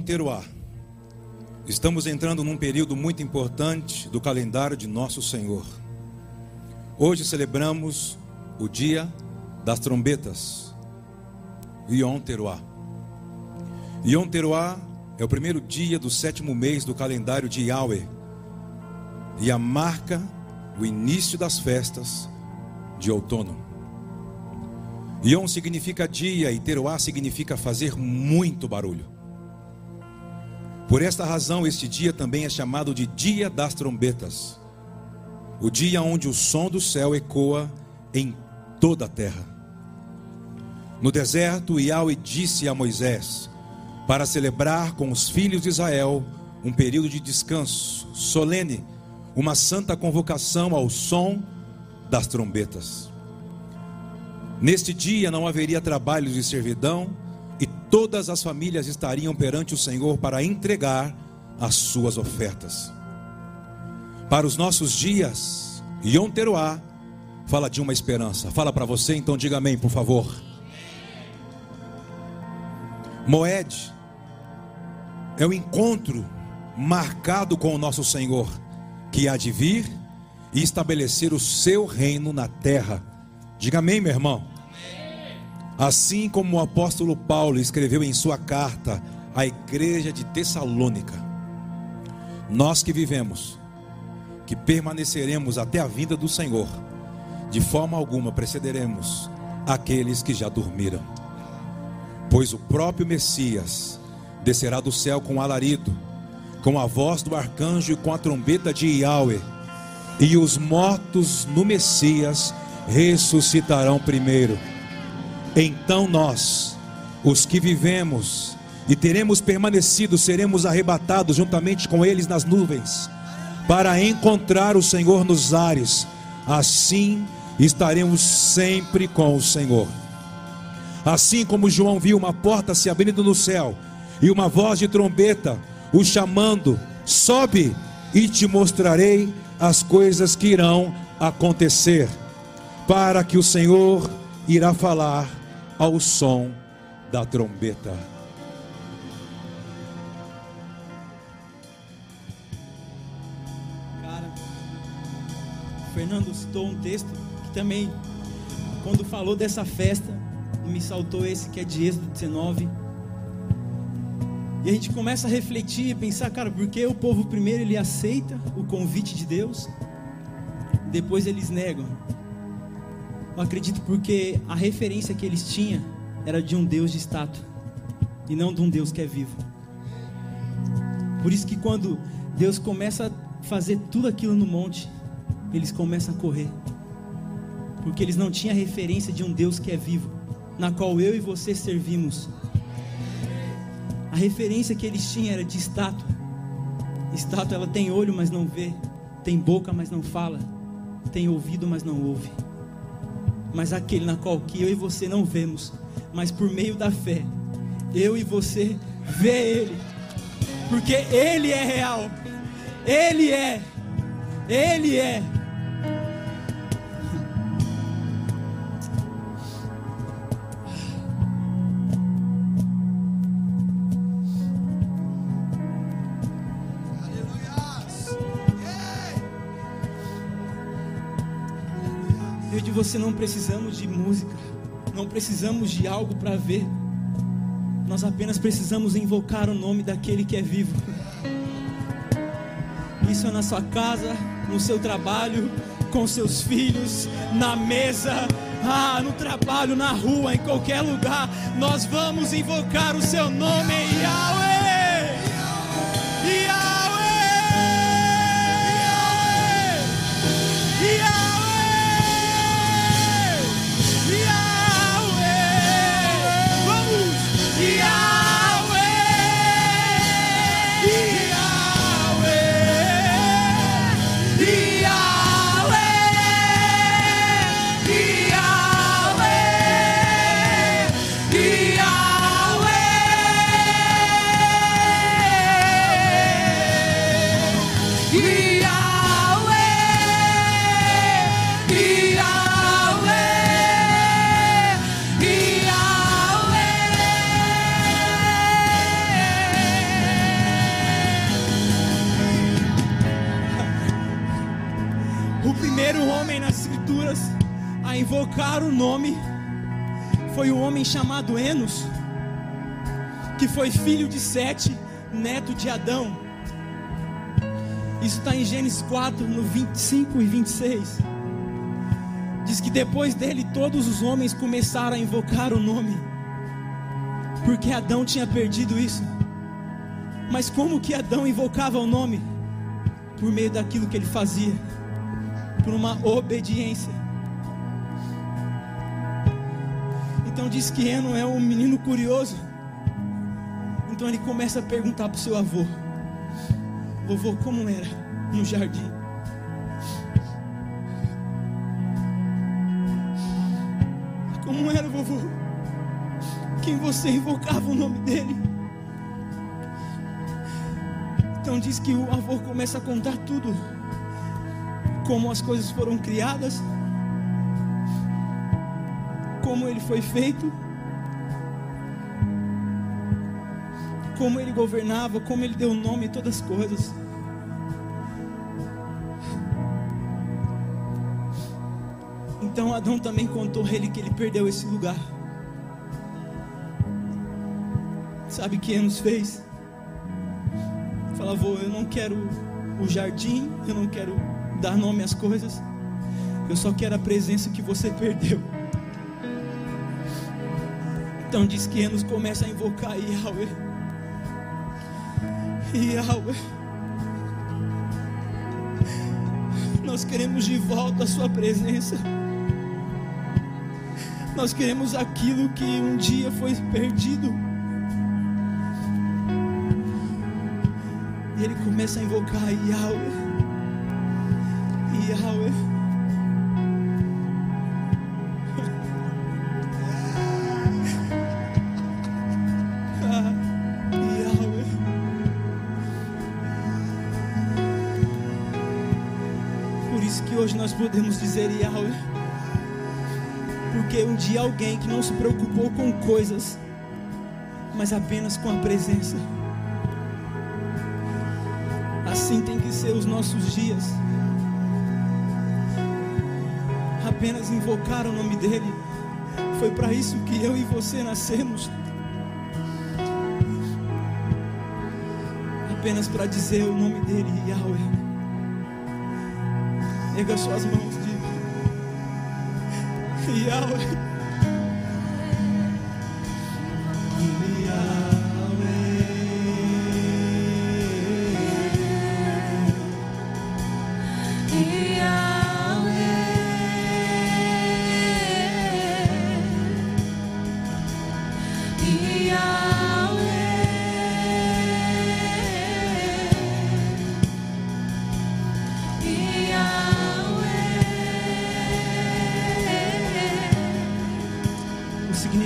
Yom Teruah. Estamos entrando num período muito importante do calendário de nosso Senhor. Hoje celebramos o dia das trombetas, Yom Teruah. Yom Teruah é o primeiro dia do sétimo mês do calendário de Yahweh e a marca o início das festas de outono. Yom significa dia e Teruah significa fazer muito barulho. Por esta razão, este dia também é chamado de Dia das Trombetas o dia onde o som do céu ecoa em toda a terra. No deserto, Yahweh disse a Moisés para celebrar com os filhos de Israel um período de descanso solene, uma santa convocação ao som das trombetas. Neste dia não haveria trabalhos de servidão todas as famílias estariam perante o Senhor para entregar as suas ofertas. Para os nossos dias, Yom Teruah fala de uma esperança. Fala para você, então diga amém, por favor. Moed é o encontro marcado com o nosso Senhor, que há de vir e estabelecer o seu reino na terra. Diga amém, meu irmão. Assim como o apóstolo Paulo escreveu em sua carta à igreja de Tessalônica, nós que vivemos, que permaneceremos até a vinda do Senhor, de forma alguma precederemos aqueles que já dormiram, pois o próprio Messias descerá do céu com alarido, com a voz do arcanjo e com a trombeta de Yahweh, e os mortos no Messias ressuscitarão primeiro. Então nós, os que vivemos e teremos permanecido, seremos arrebatados juntamente com eles nas nuvens, para encontrar o Senhor nos ares. Assim estaremos sempre com o Senhor. Assim como João viu uma porta se abrindo no céu e uma voz de trombeta o chamando: sobe e te mostrarei as coisas que irão acontecer, para que o Senhor irá falar ao som da trombeta. Cara, o Fernando citou um texto que também, quando falou dessa festa, me saltou esse que é de Êxodo 19. E a gente começa a refletir e pensar, cara, porque o povo primeiro ele aceita o convite de Deus, depois eles negam. Eu acredito porque a referência que eles tinham era de um Deus de estátua e não de um Deus que é vivo. Por isso que quando Deus começa a fazer tudo aquilo no monte, eles começam a correr. Porque eles não tinham referência de um Deus que é vivo, na qual eu e você servimos. A referência que eles tinham era de estátua. Estátua ela tem olho, mas não vê, tem boca, mas não fala, tem ouvido, mas não ouve. Mas aquele na qual que eu e você não vemos, mas por meio da fé, eu e você vê ele. Porque ele é real. Ele é. Ele é. Você não precisamos de música, não precisamos de algo para ver. Nós apenas precisamos invocar o nome daquele que é vivo. Isso é na sua casa, no seu trabalho, com seus filhos, na mesa, ah, no trabalho, na rua, em qualquer lugar. Nós vamos invocar o seu nome, Yahweh. Vamos. Yahweh. Invocar o nome foi o homem chamado Enos, que foi filho de Sete, neto de Adão. Isso está em Gênesis 4, no 25 e 26. Diz que depois dele todos os homens começaram a invocar o nome, porque Adão tinha perdido isso. Mas como que Adão invocava o nome? Por meio daquilo que ele fazia, por uma obediência. Então diz que Eno é um menino curioso. Então ele começa a perguntar para o seu avô: Vovô, como era no jardim? Como era, vovô? Quem você invocava o nome dele? Então diz que o avô começa a contar tudo. Como as coisas foram criadas como ele foi feito, como ele governava, como ele deu nome a todas as coisas. Então Adão também contou a ele que ele perdeu esse lugar. Sabe o que Enos fez? Fala, avô, eu não quero o jardim, eu não quero dar nome às coisas, eu só quero a presença que você perdeu. Então diz que Enos começa a invocar Yahweh. Yahweh. Nós queremos de volta a sua presença. Nós queremos aquilo que um dia foi perdido. E ele começa a invocar Yahweh. Yahweh. Podemos dizer Yahweh. Porque um dia alguém que não se preocupou com coisas, mas apenas com a presença. Assim tem que ser os nossos dias. Apenas invocar o nome dEle. Foi para isso que eu e você nascemos. Apenas para dizer o nome dEle, Yahweh. Erga suas mãos, diga. Yahweh.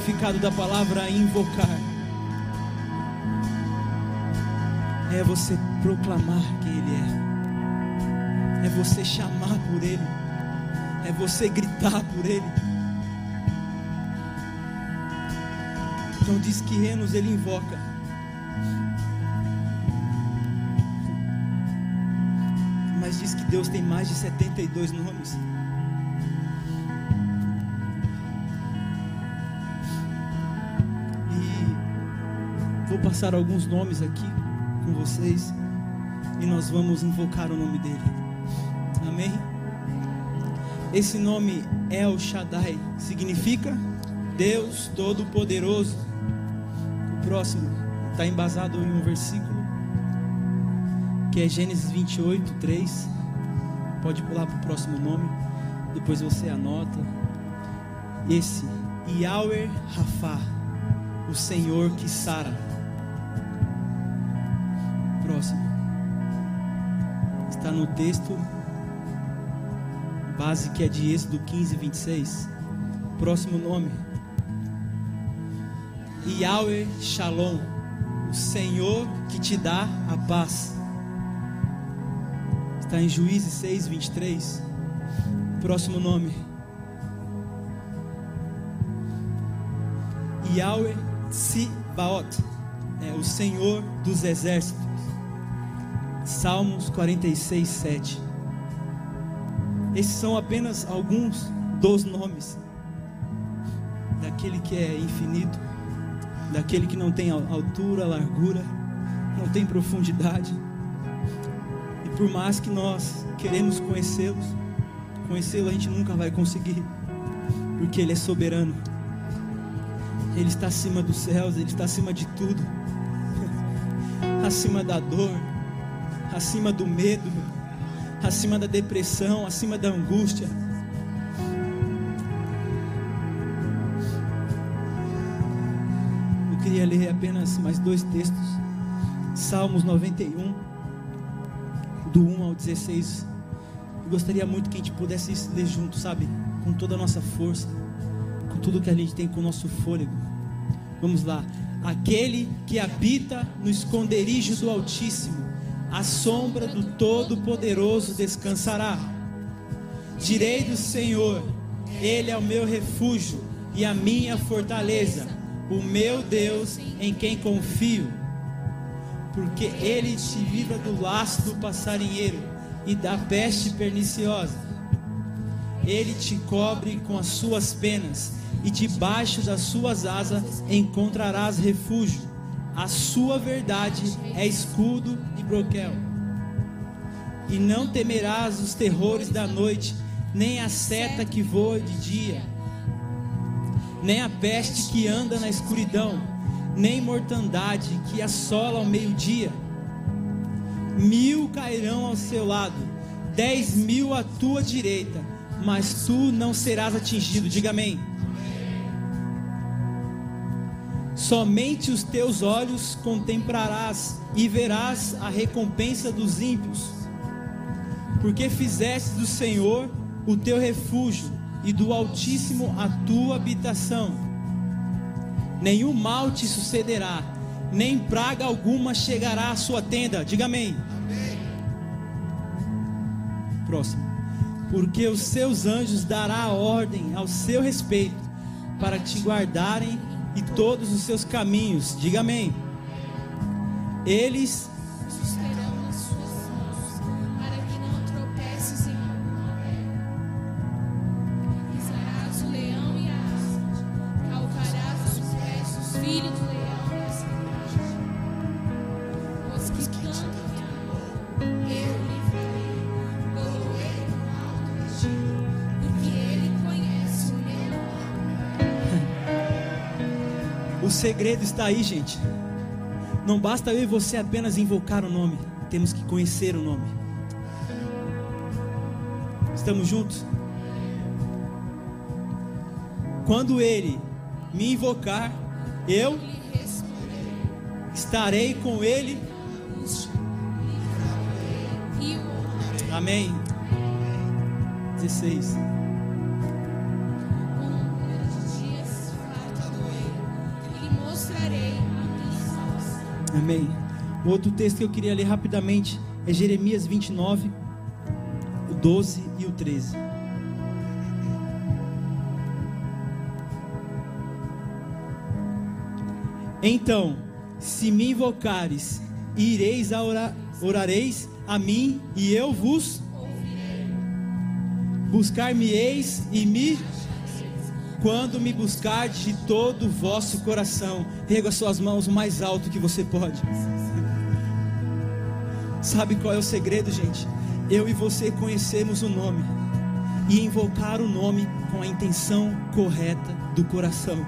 Significado da palavra invocar é você proclamar quem Ele é, é você chamar por Ele, é você gritar por Ele. Então diz que Enos ele invoca. Mas diz que Deus tem mais de 72 nomes. Passar alguns nomes aqui com vocês e nós vamos invocar o nome dele. Amém? Esse nome El Shaddai significa Deus Todo-Poderoso. O próximo está embasado em um versículo que é Gênesis 28, 3. Pode pular para o próximo nome, depois você anota. Esse, Yahweh Rafa, o Senhor que sara Está no texto base que é de Êxodo 15, 26. Próximo nome. Yahweh Shalom, o Senhor que te dá a paz. Está em Juízes 6, 23. Próximo nome. Yahweh Sibaot, é o Senhor dos exércitos. Salmos 46, 7. Esses são apenas alguns dos nomes daquele que é infinito, daquele que não tem altura, largura, não tem profundidade. E por mais que nós queremos conhecê-los, conhecê-lo a gente nunca vai conseguir, porque ele é soberano. Ele está acima dos céus, ele está acima de tudo. acima da dor, acima do medo, acima da depressão, acima da angústia. Eu queria ler apenas mais dois textos. Salmos 91, do 1 ao 16. Eu gostaria muito que a gente pudesse ler junto, sabe? Com toda a nossa força, com tudo que a gente tem com o nosso fôlego. Vamos lá. Aquele que habita no esconderijo do Altíssimo a sombra do Todo-Poderoso descansará. Direi do Senhor, Ele é o meu refúgio e a minha fortaleza, o meu Deus em quem confio. Porque Ele te livra do laço do passarinheiro e da peste perniciosa. Ele te cobre com as suas penas e debaixo das suas asas encontrarás refúgio. A sua verdade é escudo e broquel. E não temerás os terrores da noite, nem a seta que voa de dia, nem a peste que anda na escuridão, nem mortandade que assola ao meio-dia. Mil cairão ao seu lado, dez mil à tua direita, mas tu não serás atingido. Diga amém. Somente os teus olhos contemplarás e verás a recompensa dos ímpios, porque fizeste do Senhor o teu refúgio e do Altíssimo a tua habitação. Nenhum mal te sucederá, nem praga alguma chegará à sua tenda. Diga amém. amém. Próximo. Porque os seus anjos dará ordem ao seu respeito para te guardarem e todos os seus caminhos. Diga amém. Eles O segredo está aí, gente. Não basta eu e você apenas invocar o nome, temos que conhecer o nome. Estamos juntos? Quando ele me invocar, eu estarei com ele. Amém. 16. Amém. O outro texto que eu queria ler rapidamente é Jeremias 29, o 12 e o 13. Então, se me invocares, ireis a orar, orareis a mim e eu vos buscar-me-eis e me quando me buscar de todo o vosso coração, rega suas mãos o mais alto que você pode. Sabe qual é o segredo, gente? Eu e você conhecemos o nome e invocar o nome com a intenção correta do coração.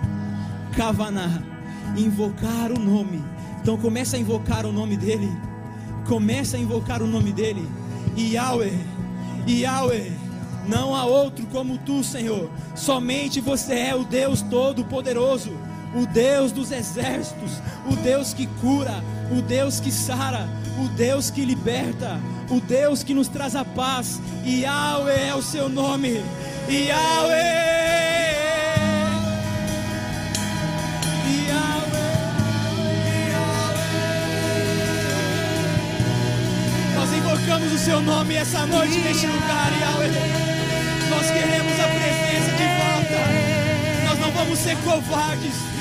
Kavaná, invocar o nome. Então começa a invocar o nome dele. Começa a invocar o nome dele. Yahweh, Yahweh. Não há outro como tu, Senhor. Somente você é o Deus Todo-Poderoso, o Deus dos exércitos, o Deus que cura, o Deus que sara, o Deus que liberta, o Deus que nos traz a paz. Yahweh é o seu nome. Yahweh. Nós invocamos o seu nome essa noite neste lugar, Yahweh. Nós queremos a presença de volta. Nós não vamos ser covardes.